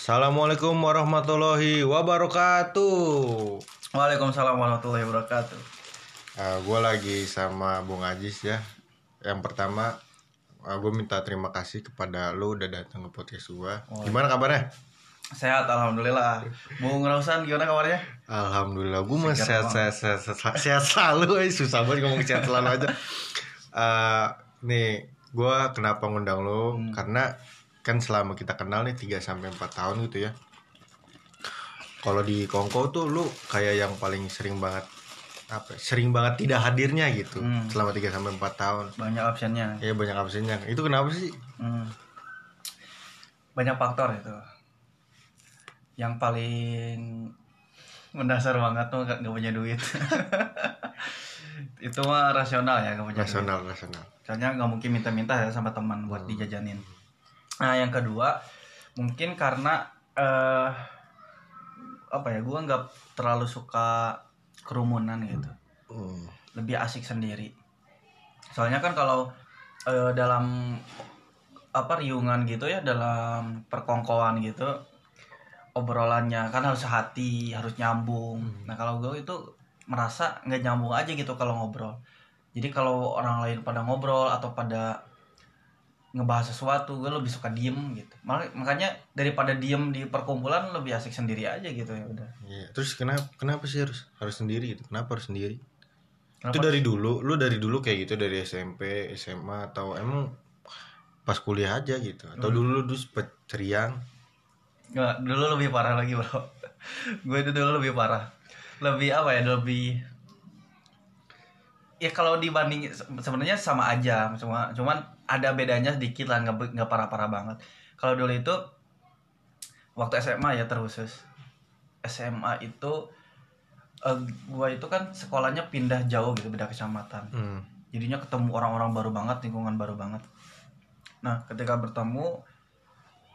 Assalamualaikum warahmatullahi wabarakatuh. Waalaikumsalam warahmatullahi wabarakatuh. gue lagi sama Bung Ajis ya. Yang pertama, gue minta terima kasih kepada lo udah datang ke podcast gue. Gimana kabarnya? Sehat alhamdulillah. Bung Rausan gimana kabarnya? Alhamdulillah, gue mah sehat, sehat, sehat, sehat, sehat selalu. Eh, susah banget ngomong sehat selalu aja. Eh, nih, gue kenapa ngundang lo? Karena kan selama kita kenal nih 3 sampai 4 tahun gitu ya. Kalau di Kongko tuh lu kayak yang paling sering banget apa? ya, Sering banget tidak hadirnya gitu Hmm. selama 3 sampai 4 tahun. Banyak absennya. Ya banyak absennya. Itu kenapa sih? Hmm. Banyak faktor itu. Yang paling mendasar banget tuh gak, gak punya duit. itu mah rasional ya gak punya duit. Rasional, rasional. Soalnya nggak mungkin minta-minta ya sama teman buat dijajanin. Nah yang kedua mungkin karena eh apa ya gue nggak terlalu suka kerumunan gitu. Hmm. Lebih asik sendiri. Soalnya kan kalau eh, dalam apa riungan gitu ya dalam perkongkoan gitu obrolannya kan harus hati harus nyambung. Nah kalau gue itu merasa nggak nyambung aja gitu kalau ngobrol. Jadi kalau orang lain pada ngobrol atau pada ngebahas sesuatu, gue lebih suka diem gitu. Mak- Makanya daripada diem di perkumpulan lebih asik sendiri aja gitu ya udah. Iya. Terus kenapa kenapa sih harus harus sendiri gitu? Kenapa harus sendiri? Kenapa? Itu dari dulu, lu dari dulu kayak gitu dari SMP, SMA atau emang pas kuliah aja gitu? Atau dulu lu dulu sempet ceriang? Nggak, dulu lebih parah lagi bro. gue itu dulu lebih parah. Lebih apa ya? Lebih ya kalau dibanding se- sebenarnya sama aja cuma cuman ada bedanya sedikit lah nggak nggak parah-parah banget kalau dulu itu waktu SMA ya terkhusus SMA itu eh, gua itu kan sekolahnya pindah jauh gitu beda kecamatan Hmm. jadinya ketemu orang-orang baru banget lingkungan baru banget nah ketika bertemu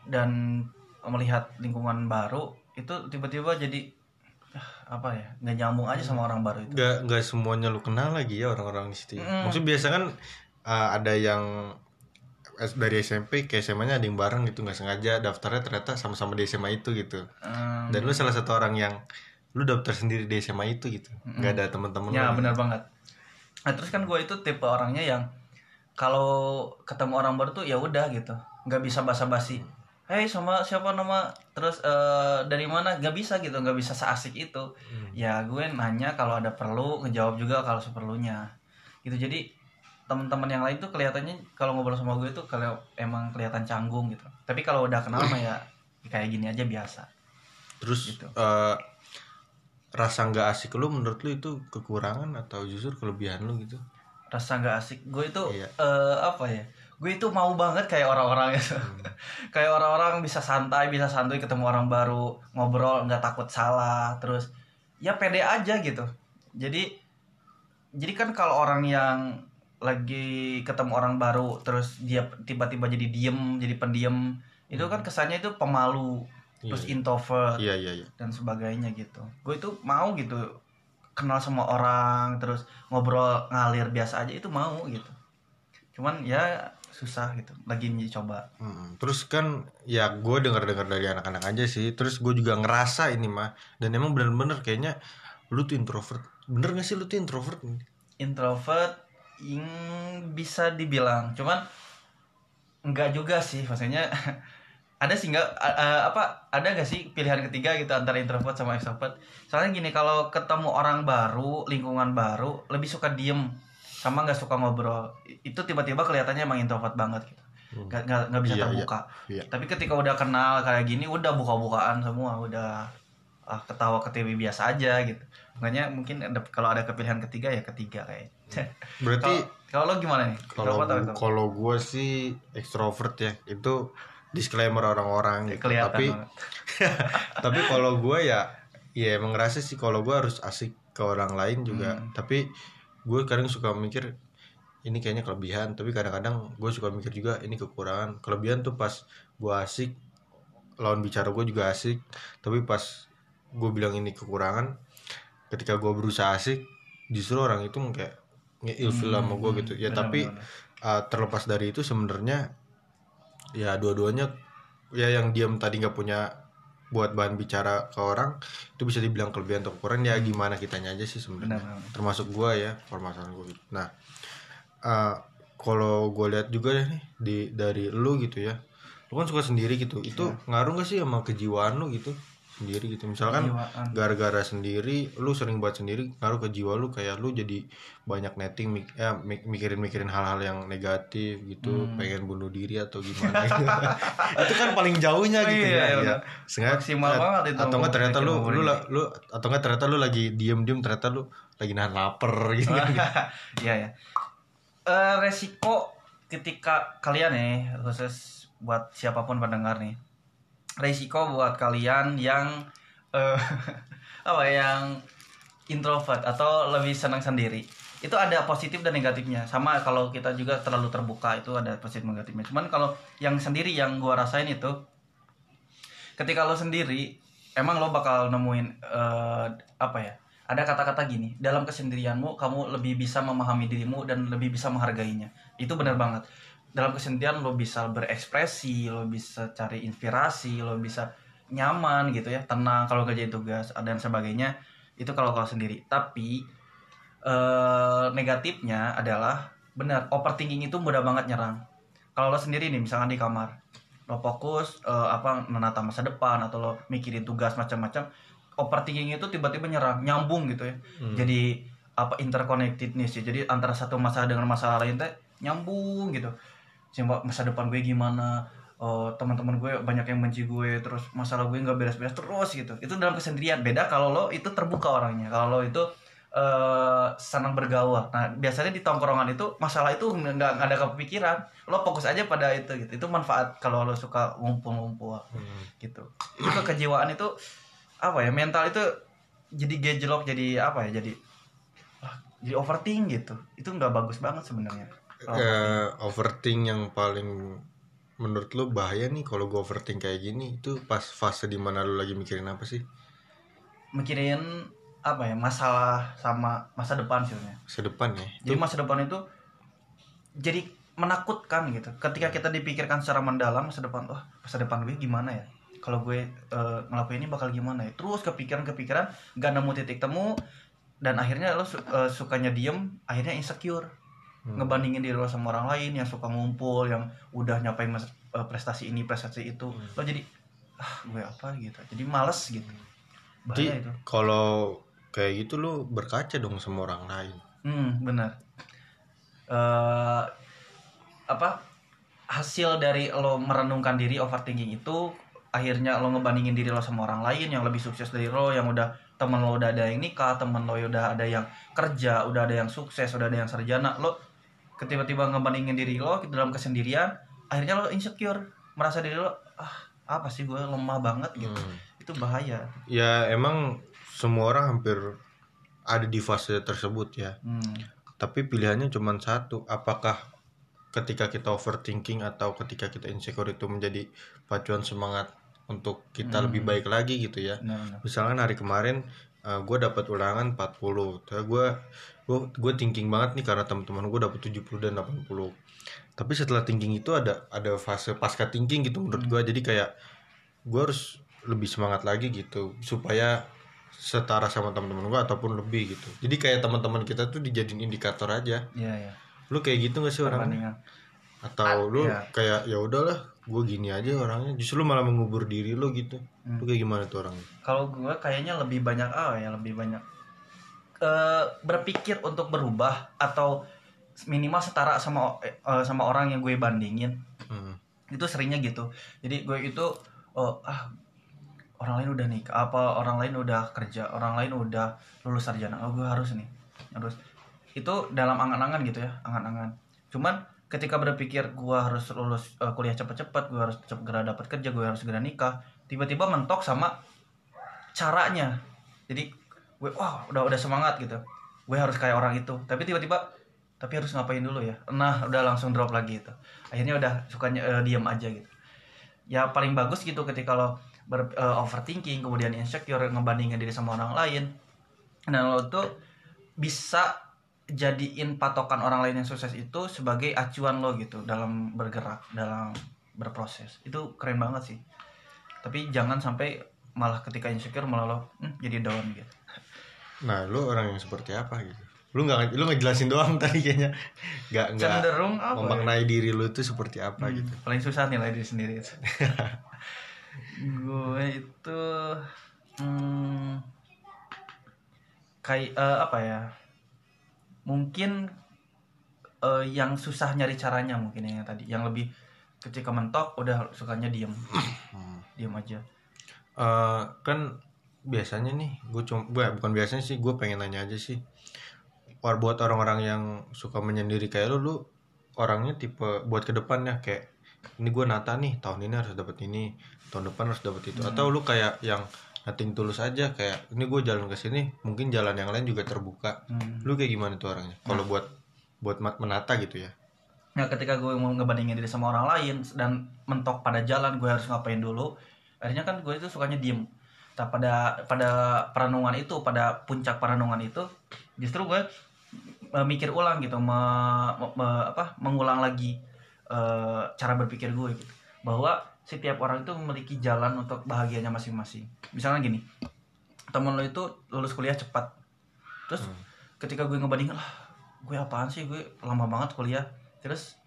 dan melihat lingkungan baru itu tiba-tiba jadi ah, apa ya nggak nyambung aja sama orang baru itu Gak gak semuanya lu kenal lagi ya orang-orang di situ. ya? Mm. Maksudnya biasa kan uh, ada yang dari SMP ke SMA-nya ada yang bareng gitu nggak sengaja. Daftarnya ternyata sama-sama di SMA itu gitu. Hmm, Dan lu salah satu orang yang lu daftar sendiri di SMA itu gitu. nggak ada teman-teman ya benar banget. Nah terus kan gue itu tipe orangnya yang kalau ketemu orang baru tuh ya udah gitu. Nggak bisa basa-basi. Hei sama siapa nama? Terus eh, dari mana? Nggak bisa gitu nggak bisa seasik itu. Ya gue nanya kalau ada perlu ngejawab juga kalau seperlunya. Gitu. Jadi teman-teman yang lain tuh kelihatannya kalau ngobrol sama gue tuh kalau emang kelihatan canggung gitu tapi kalau udah kenal mah ya kayak gini aja biasa Terus Gitu. eh, rasa nggak asik lu menurut lu itu kekurangan atau justru kelebihan lu gitu? rasa nggak asik gue itu Iya. eh, apa ya gue itu mau banget kayak orang-orang itu kayak orang-orang bisa santai bisa santuy ketemu orang baru ngobrol nggak takut salah terus ya pede aja gitu jadi jadi kan kalau orang yang lagi ketemu orang baru terus dia tiba-tiba jadi diem jadi pendiam itu kan kesannya itu pemalu terus introvert Iya iya iya. dan sebagainya gitu gue itu mau gitu kenal sama orang terus ngobrol ngalir biasa aja itu mau gitu cuman ya susah gitu lagi coba Mm, Terus kan ya gue dengar-dengar dari anak-anak aja sih. Terus gue juga ngerasa ini mah. Dan emang bener-bener kayaknya lu tuh introvert. Bener gak sih lu tuh introvert? introvert yang bisa dibilang cuman enggak juga sih maksudnya ada sih enggak a- a- apa ada gak sih pilihan ketiga gitu antara introvert sama extrovert soalnya gini kalau ketemu orang baru lingkungan baru lebih suka diem sama nggak suka ngobrol itu tiba-tiba kelihatannya emang introvert banget gitu Hmm. nggak nggak nggak bisa Iya, iya. terbuka Iya. tapi ketika udah kenal kayak gini udah buka-bukaan semua udah ah, ketawa ketiwi biasa aja gitu makanya mungkin ada, kalau ada kepilihan ketiga ya ketiga kayak Berarti kalau lo gimana nih kalau kalau gue sih extrovert ya. Itu disclaimer orang-orang gitu. kelihatan Tapi tapi kalau gue ya ya emang ngerasa sih kalau gue harus asik ke orang lain juga. Hmm. Tapi gue kadang suka mikir ini kayaknya kelebihan tapi kadang-kadang gue suka mikir juga ini kekurangan kelebihan tuh pas gue asik lawan bicara gue juga asik tapi pas gue bilang ini kekurangan ketika gue berusaha asik justru orang itu kayak ngeilfil Hmm, sama gue gitu. Ya benar, tapi benar, uh, terlepas dari itu sebenarnya ya dua-duanya ya yang diam tadi nggak punya buat bahan bicara ke orang itu bisa dibilang kelebihan atau kekurangan. Ya gimana kitanya aja sih sebenarnya. Benar, benar. termasuk gua ya permasalahan gua gitu. nah eh, kalau gue lihat juga deh nih di dari lu gitu ya lu kan suka sendiri gitu. Itu Iya. ngaruh gak sih sama kejiwaan lu gitu sendiri gitu misalkan gara-gara sendiri lu sering buat sendiri ngaruh ke jiwa lu kayak lu jadi banyak netting mik ya, mik- mikirin-mikirin hal-hal yang negatif gitu Hmm. pengen bunuh diri atau gimana gitu. itu kan paling jauhnya Oh, gitu iya, ya, iya, ya. Maksimal eh, banget itu atau enggak ternyata lu mikirin lu la- lu atau enggak ternyata lu lagi diem-diem ternyata lu lagi nahan lapar gitu. Iya ya. Eh, resiko ketika kalian nih khusus buat siapa pun pendengar nih. Resiko buat kalian yang eh, apa ya, yang introvert atau lebih senang sendiri. Itu ada positif dan negatifnya. Sama kalau kita juga terlalu terbuka itu ada positif dan negatifnya. Cuman kalau yang sendiri yang gua rasain itu ketika lo sendiri emang lo bakal nemuin eh, apa ya ada kata-kata gini dalam kesendirianmu kamu lebih bisa memahami dirimu dan lebih bisa menghargainya itu benar banget dalam kesendirian lo bisa berekspresi lo bisa cari inspirasi lo bisa nyaman gitu ya tenang kalau kerjain tugas dan sebagainya itu kalau kalau sendiri. Tapi eh, negatifnya adalah benar overthinking itu mudah banget nyerang. Kalau lo sendiri nih misalnya di kamar lo fokus eh, apa menata masa depan atau lo mikirin tugas macam-macam overthinking itu tiba-tiba nyerang nyambung gitu ya. Hmm. jadi apa interconnectedness ya. Jadi antara satu masalah dengan masalah lain teh nyambung gitu coba masa depan gue gimana oh, teman-teman gue banyak yang benci gue terus masalah gue nggak beres-beres terus gitu. Itu dalam kesendirian. Beda kalau lo itu terbuka orangnya. Kalau lo itu eh, senang bergaul. Nah biasanya di tongkrongan itu masalah itu nggak ada kepikiran. Lo fokus aja pada itu gitu. Itu manfaat kalau lo suka ngumpul-ngumpul. Hmm. gitu. Itu kejiwaan itu apa ya mental itu jadi gejolak jadi apa ya jadi ah, jadi overthink gitu. Itu nggak bagus banget sebenarnya Eh, overthink yang paling menurut lu bahaya nih kalau gue overthink kayak gini itu pas fase di mana lu lagi mikirin apa sih? Mikirin apa ya masalah sama masa depan sebenarnya sedepan ya. Jadi masa depan itu jadi menakutkan gitu. Ketika kita dipikirkan secara mendalam masa depan wah masa depan gue gimana ya? Kalau gue eh, ngelakuin ini bakal gimana ya? Terus kepikiran-kepikiran gak nemu titik temu dan akhirnya lo su- eh, sukanya diem akhirnya insecure Hmm. ngebandingin diri lo sama orang lain yang suka ngumpul yang udah nyapain mas- eh, prestasi ini prestasi itu. Lo jadi ah gue apa gitu. Jadi males gitu. Jadi bahaya itu. kalau kayak gitu lu berkaca dong sama orang lain. Hmm, benar. eh apa hasil dari lo merenungkan diri overthinking itu akhirnya lo ngebandingin diri lo sama orang lain yang lebih sukses dari lo yang udah temen lo udah ada yang nikah temen lo udah ada yang kerja udah ada yang sukses udah ada yang sarjana lo ketiba-tiba ngebandingin diri lo dalam kesendirian akhirnya lo insecure merasa diri lo ah apa sih gue lemah banget gitu Hmm. itu bahaya ya emang semua orang hampir ada di fase tersebut ya hmm. tapi pilihannya cuma satu apakah ketika kita overthinking atau ketika kita insecure itu menjadi pacuan semangat untuk kita Hmm. lebih baik lagi gitu ya benar, benar. misalkan hari kemarin gue dapat ulangan 40 terus gue gue gue thinking banget nih karena teman-teman gue dapat 70 dan 80 tapi setelah thinking itu ada ada fase pasca thinking gitu menurut gue jadi kayak gue harus lebih semangat lagi gitu supaya setara sama teman-teman gue ataupun lebih gitu. Jadi kayak teman-teman kita tuh dijadiin indikator aja. Iya ya lu kayak gitu gak sih perbandingan. Atau Ah, lu iya. kayak ya udahlah gue gini aja orangnya. Justru lu malah mengubur diri lu gitu. Hmm. lu kayak gimana tuh orangnya? Kalau gue kayaknya lebih banyak ah ya lebih banyak eh berpikir untuk berubah atau minimal setara sama eh, sama orang yang gue bandingin. Hmm. itu seringnya gitu. Jadi gue itu oh ah orang lain udah nikah apa orang lain udah kerja orang lain udah lulus sarjana. Oh gue harus nih harus. Itu dalam angan-angan gitu ya angan-angan. Cuman ketika berpikir gue harus lulus eh, kuliah cepet-cepet gue harus segera dapat kerja gue harus segera nikah tiba-tiba mentok sama caranya. Jadi gue wah udah udah semangat gitu. Gue harus kayak orang itu. Tapi tiba-tiba tapi harus ngapain dulu ya? Nah udah langsung drop lagi itu. Akhirnya udah sukanya eh, diam aja gitu. Ya paling bagus gitu ketika lo ber, eh, overthinking kemudian insecure ngebandingin diri sama orang lain dan lo tuh bisa jadiin patokan orang lain yang sukses itu sebagai acuan lo gitu dalam bergerak dalam berproses. Itu keren banget sih. Tapi jangan sampai malah ketika insecure malah lo hmm, jadi down gitu. Nah lu orang yang seperti apa gitu? Lu nggak lu ngejelasin doang tadi kayaknya. Nggak nggak cenderung apa ya? memaknai diri lu itu seperti apa Hmm, gitu. paling susah nilai diri sendiri. Itu gue itu hmm, kayak eh, apa ya mungkin eh, yang susah nyari caranya mungkin yang tadi. Yang lebih ketika mentok udah sukanya diem. Diem aja. Eh, kan biasanya nih gue cuma bukan biasanya sih gue pengen nanya aja sih. War buat orang-orang yang suka menyendiri kayak lu lu orangnya tipe buat ke depannya kayak ini gue nata nih tahun ini harus dapat ini tahun depan harus dapat itu. Atau lu kayak yang nothing tulus aja kayak ini gue jalan ke sini mungkin jalan yang lain juga terbuka Hmm. lu kayak gimana tuh orangnya kalau buat buat ma- menata gitu ya Nah, ketika gue mau ngebandingin diri sama orang lain dan mentok pada jalan gue harus ngapain dulu. Akhirnya kan gue itu sukanya diem. Nah, pada pada perenungan itu, pada puncak perenungan itu, justru gue mikir ulang gitu, me- me- apa, mengulang lagi eh, cara berpikir gue gitu. Bahwa setiap orang itu memiliki jalan untuk bahagianya masing-masing. Misalnya gini, temen lo itu lulus kuliah cepat. Terus ketika gue ngebandingin, lah gue apaan sih, gue lama banget kuliah terus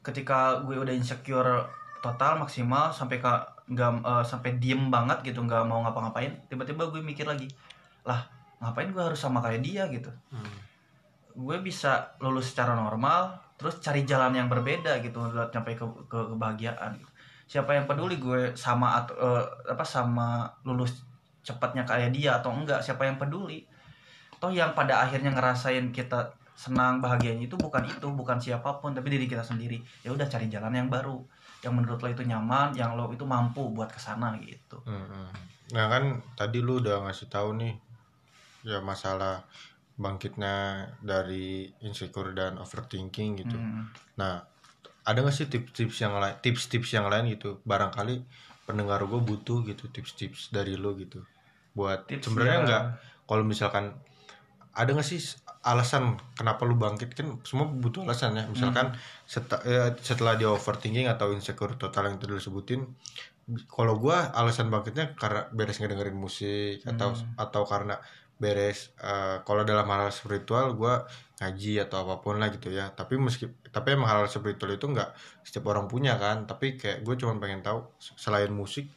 ketika gue udah insecure total maksimal sampai ke nggak eh, sampai diem banget gitu nggak mau ngapa-ngapain tiba-tiba gue mikir lagi lah ngapain gue harus sama kayak dia gitu gue bisa lulus secara normal terus cari jalan yang berbeda gitu buat sampai ke, ke kebahagiaan gitu. Siapa yang peduli gue sama atau eh, apa sama lulus cepatnya kayak dia atau enggak siapa yang peduli toh yang pada akhirnya ngerasain kita senang bahagianya itu bukan itu bukan siapa pun tapi diri kita sendiri ya udah cari jalan yang baru yang menurut lo itu nyaman yang lo itu mampu buat ke sana gitu Mm-mm. Nah kan tadi lu udah ngasih tahu nih ya masalah bangkitnya dari insecure dan overthinking gitu. Hmm. Nah ada nggak sih tips-tips yang lain, tips-tips yang lain gitu? Barangkali pendengar gue butuh gitu tips-tips dari lu gitu. Buat Tips sebenarnya ya. nggak kalau misalkan ada nggak sih alasan kenapa lu bangkit kan semua butuh alasan ya misalkan seta- eh, setelah dia overthinking atau insecure total yang tadi sebutin kalau gua alasan bangkitnya karena beres ngedengerin musik atau atau karena beres. Eh, kalau dalam hal spiritual gua ngaji atau apa pun lah gitu ya. Tapi meski tapi emang hal spiritual itu nggak setiap orang punya kan. Tapi kayak gue cuma pengen tahu selain musik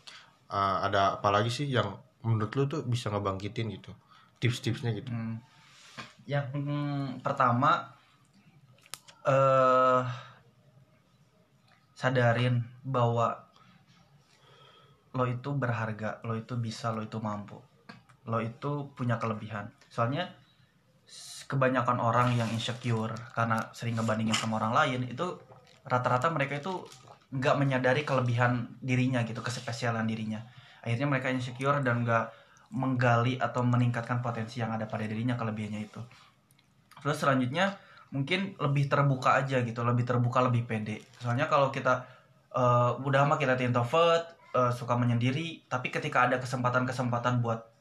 eh, ada apa lagi sih yang menurut lu tuh bisa ngebangkitin gitu? Tips-tipsnya gitu. Hmm. Yang hmm, pertama eh sadarin bahwa lo itu berharga, lo itu bisa, lo itu mampu. Lo itu punya kelebihan. Soalnya kebanyakan orang yang insecure karena sering ngebandingin sama orang lain itu rata-rata mereka itu nggak menyadari kelebihan dirinya gitu, kespesialan dirinya. Akhirnya mereka insecure dan nggak menggali atau meningkatkan potensi yang ada pada dirinya kelebihannya itu. Terus selanjutnya mungkin lebih terbuka aja gitu, lebih terbuka, lebih pede. Soalnya kalau kita eh, udah mah kita introvert, eh, suka menyendiri, tapi ketika ada kesempatan-kesempatan buat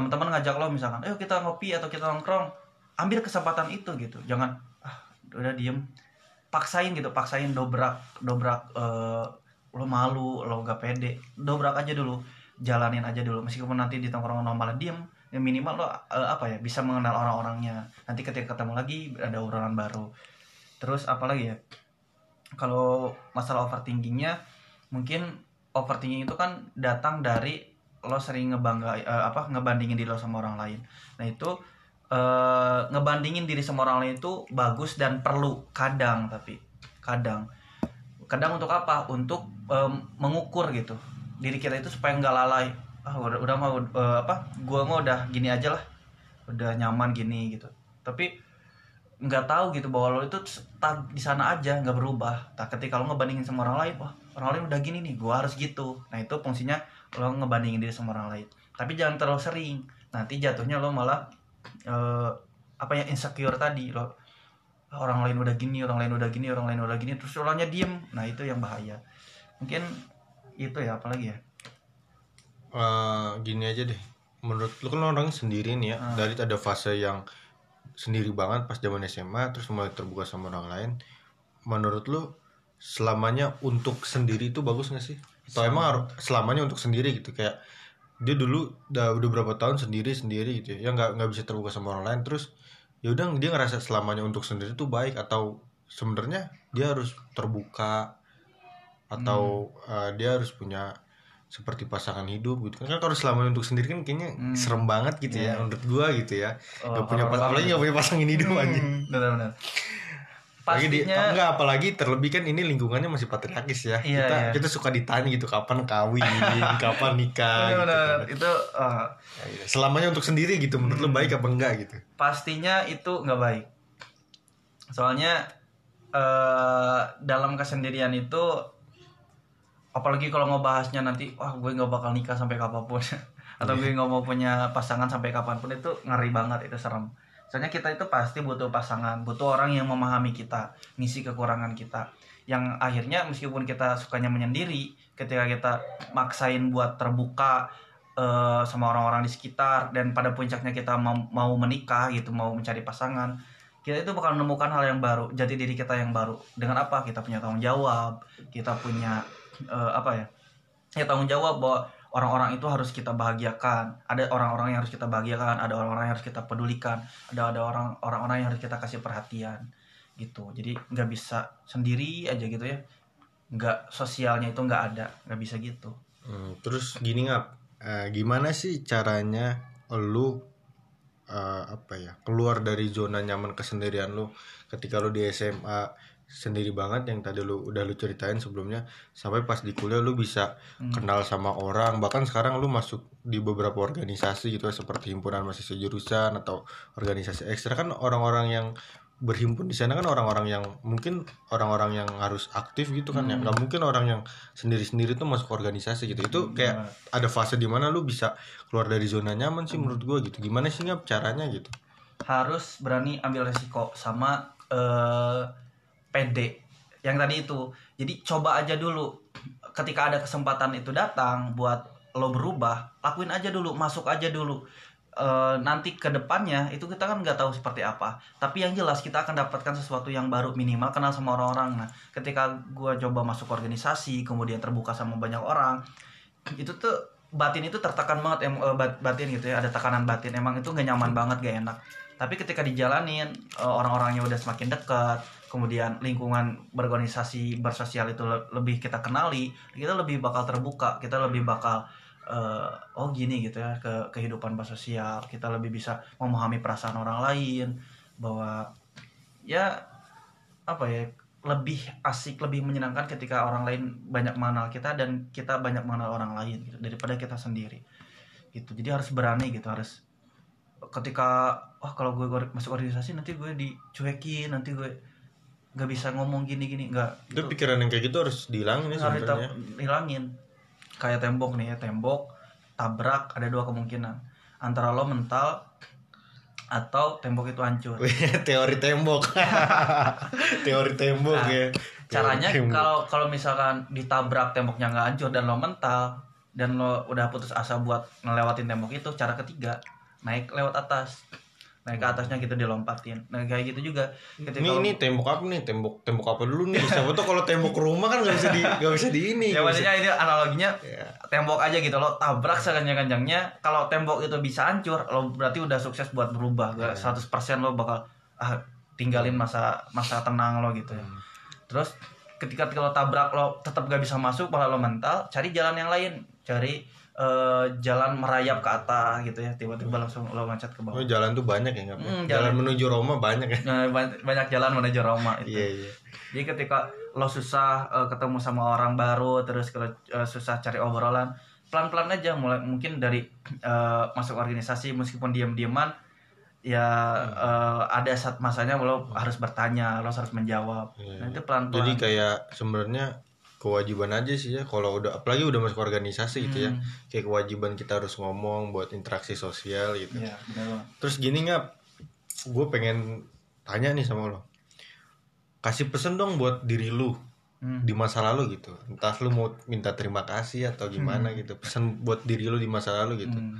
teman-teman ngajak lo misalkan, ayo kita ngopi atau kita nongkrong, ambil kesempatan itu gitu. Jangan ah udah diem, paksain gitu, paksain dobrak, dobrak eh, lo malu, lo gak pede, dobrak aja dulu jalanin aja dulu. Meskipun nanti di tongkrongan malah diem ya minimal lo eh, apa ya bisa mengenal orang-orangnya. Nanti ketika ketemu lagi ada obrolan baru. Terus apa lagi ya kalau masalah overthinkingnya mungkin overthinking itu kan datang dari lo sering ngebangga eh, apa ngebandingin diri lo sama orang lain. Nah itu eh, ngebandingin diri sama orang lain itu bagus dan perlu kadang tapi kadang. Kadang untuk apa? Untuk em, mengukur gitu diri kita itu supaya nggak lalai. Ah udah udah mau eh, apa gua mau udah gini aja lah. Udah nyaman gini gitu. Tapi nggak tahu gitu bahwa lo itu stuck di sana aja nggak berubah. Tak ketika lo ngebandingin sama orang lain wah orang lain udah gini nih gua harus gitu. Nah itu fungsinya lo ngebandingin diri sama orang lain. Tapi jangan terlalu sering. Nanti jatuhnya lo malah eh, apa ya insecure tadi. Lo "Ah, orang lain udah gini orang lain udah gini orang lain udah gini terus orangnya diem. Nah itu yang bahaya. Mungkin itu ya apalagi ya? Eh, gini aja deh. Menurut lu kan orangnya sendiri nih ya. Ah. dari ada fase yang sendiri banget pas zaman SMA terus mulai terbuka sama orang lain. Menurut lu selamanya untuk sendiri itu bagus gak sih atau emang harus selamanya untuk sendiri gitu kayak dia dulu udah udah berapa tahun sendiri sendiri gitu ya, ya nggak nggak bisa terbuka sama orang lain terus ya udah dia ngerasa selamanya untuk sendiri tuh baik atau sebenarnya dia harus terbuka atau hmm. uh, dia harus punya seperti pasangan hidup gitu kan kalau selama untuk sendiri kan kayaknya hmm. serem banget gitu yeah. ya iya. menurut gua gitu ya oh, gak punya pasangan apalagi gak punya pasangan hidup hmm, aja benar-benar apalagi di, enggak apalagi terlebih kan ini lingkungannya masih patriarkis ya. Iya, kita iya. kita suka ditanya gitu kapan kawin? Kapan nikah? Gitu, kan. itu uh, selamanya untuk sendiri gitu menurut hmm. lo baik apa enggak gitu? Pastinya itu nggak baik. Soalnya uh, dalam kesendirian itu apalagi kalau mau bahasnya nanti wah gue nggak bakal nikah sampai kapan pun. Atau yeah. gue nggak mau punya pasangan sampai kapan pun itu ngeri banget itu serem soalnya kita itu pasti butuh pasangan butuh orang yang memahami kita misi kekurangan kita. Yang akhirnya meskipun kita sukanya menyendiri ketika kita maksain buat terbuka uh, sama orang-orang di sekitar dan pada puncaknya kita mau, mau menikah gitu mau mencari pasangan kita itu bakal menemukan hal yang baru jati diri kita yang baru. Dengan apa? Kita punya tanggung jawab kita punya uh, apa ya? Ya tanggung jawab bahwa orang-orang itu harus kita bahagiakan. Ada orang-orang yang harus kita bahagiakan ada orang-orang yang harus kita pedulikan ada ada orang orang-orang yang harus kita kasih perhatian gitu. Jadi nggak bisa sendiri aja gitu ya. Nggak sosialnya itu nggak ada nggak bisa gitu. Hmm, terus gini ngap. Uh, gimana sih caranya lu uh, apa ya keluar dari zona nyaman kesendirian lu? Ketika lu di SMA sendiri banget yang tadi lu udah lu ceritain sebelumnya sampai pas di kuliah lu bisa hmm. kenal sama orang bahkan sekarang lu masuk di beberapa organisasi gitu ya seperti himpunan mahasiswa jurusan atau organisasi ekstra kan orang-orang yang berhimpun di sana kan orang-orang yang mungkin orang-orang yang harus aktif gitu kan ya. hmm. ya nggak mungkin orang yang sendiri-sendiri tuh masuk organisasi gitu itu hmm, kayak hmm. ada fase di mana lu bisa keluar dari zona nyaman sih hmm. menurut gua gitu gimana sih nggak caranya gitu harus berani ambil resiko sama uh, pede yang tadi itu. Jadi coba aja dulu. Ketika ada kesempatan itu datang buat lo berubah lakuin aja dulu masuk aja dulu. E, nanti ke depannya itu kita kan nggak tahu seperti apa. Tapi yang jelas kita akan dapatkan sesuatu yang baru minimal kenal sama orang-orang. Nah ketika gue coba masuk organisasi kemudian terbuka sama banyak orang itu tuh batin itu tertekan banget em eh, batin gitu ya ada tekanan batin. Emang itu gak nyaman banget gak enak. Tapi ketika dijalanin eh, orang-orangnya udah semakin dekat kemudian lingkungan berorganisasi bersosial itu lebih kita kenali kita lebih bakal terbuka kita lebih bakal uh, oh gini gitu ya ke kehidupan bersosial. Kita lebih bisa memahami perasaan orang lain bahwa ya apa ya lebih asik lebih menyenangkan ketika orang lain banyak mengenal kita dan kita banyak mengenal orang lain gitu daripada kita sendiri gitu. Jadi harus berani gitu harus ketika wah oh, kalau gue masuk organisasi nanti gue dicuekin nanti gue nggak bisa ngomong gini gini. Nggak itu pikiran yang kayak gitu harus dihilangin sebenarnya. hilangin kayak tembok nih ya tembok tabrak ada dua kemungkinan. Antara lo mental atau tembok itu hancur. Teori tembok. Teori tembok nah, ya. caranya kalau kalau misalkan ditabrak temboknya nggak hancur dan lo mental dan lo udah putus asa buat ngelewatin tembok itu cara ketiga naik lewat atas naik ke atasnya gitu dilompatin. Nah kayak gitu juga. Ketika ini ini tembok apa nih? Tembok tembok apa dulu nih? Siapa tuh kalau tembok rumah kan nggak bisa di nggak bisa di ini ya maksudnya ini analoginya yeah. tembok aja gitu. Lo tabrak sekencang kencangnya kalau tembok itu bisa hancur lo berarti udah sukses buat berubah. Gak iya. seratus persen lo bakal ah tinggalin masa masa tenang lo gitu ya. Hmm. terus ketika kalau tabrak lo tetap gak bisa masuk malah lo mental cari jalan yang lain cari uh, jalan merayap ke atas gitu ya tiba-tiba langsung lo loncat ke bawah. Oh, jalan tuh banyak ya nggak? Hmm, jalan, jalan menuju Roma banyak ya? Nah, banyak jalan menuju Roma itu. Iya iya. Jadi ketika lo susah uh, ketemu sama orang baru terus kalau uh, susah cari obrolan pelan-pelan aja mulai mungkin dari uh, masuk organisasi meskipun diam-diaman ya hmm. uh, ada saat masanya lo harus bertanya lo harus menjawab yeah. nah itu pelan-pelan jadi kayak sebenarnya kewajiban aja sih ya kalau udah apalagi udah masuk organisasi gitu ya hmm. kayak kewajiban kita harus ngomong buat interaksi sosial gitu ya, terus gini nggak gue pengen tanya nih sama lo kasih pesen dong buat diri lu hmm. di masa lalu gitu entah lu mau minta terima kasih atau gimana hmm. gitu pesan buat diri lu di masa lalu gitu hmm.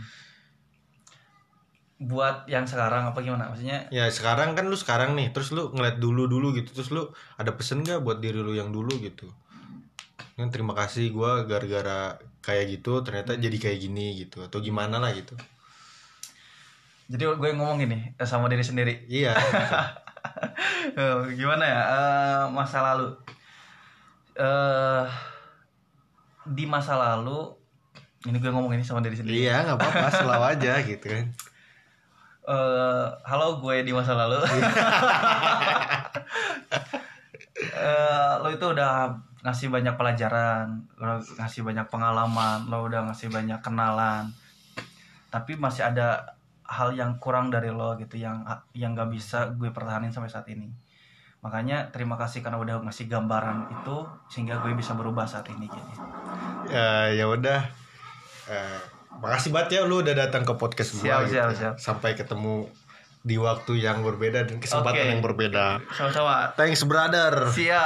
Buat yang sekarang apa gimana? Maksudnya ya sekarang kan lu sekarang nih terus lu ngeliat dulu dulu gitu terus lu ada pesen gak buat diri lu yang dulu gitu? Kan terima kasih gue gara-gara kayak gitu ternyata jadi kayak gini gitu atau gimana lah gitu. Jadi gue ngomong gini eh, sama diri sendiri. iya. Eh, gimana ya? Eh, masa lalu. Eh di masa lalu ini gue ngomong ini sama diri sendiri. Iya nggak apa-apa selalu aja gitu kan Eh, halo gue di masa lalu. Eh, lo itu udah ngasih banyak pelajaran lo ngasih banyak pengalaman lo udah ngasih banyak kenalan. Tapi masih ada hal yang kurang dari lo gitu yang yang gak bisa gue pertahanin sampai saat ini. Makanya terima kasih karena udah ngasih gambaran itu sehingga gue bisa berubah saat ini gitu ya ya udah. Eh, makasih banget ya lu udah datang ke podcast gua Siap, gitu. siap, siap. sampai ketemu di waktu yang berbeda dan kesempatan Oke. yang berbeda sama-sama thanks brother siap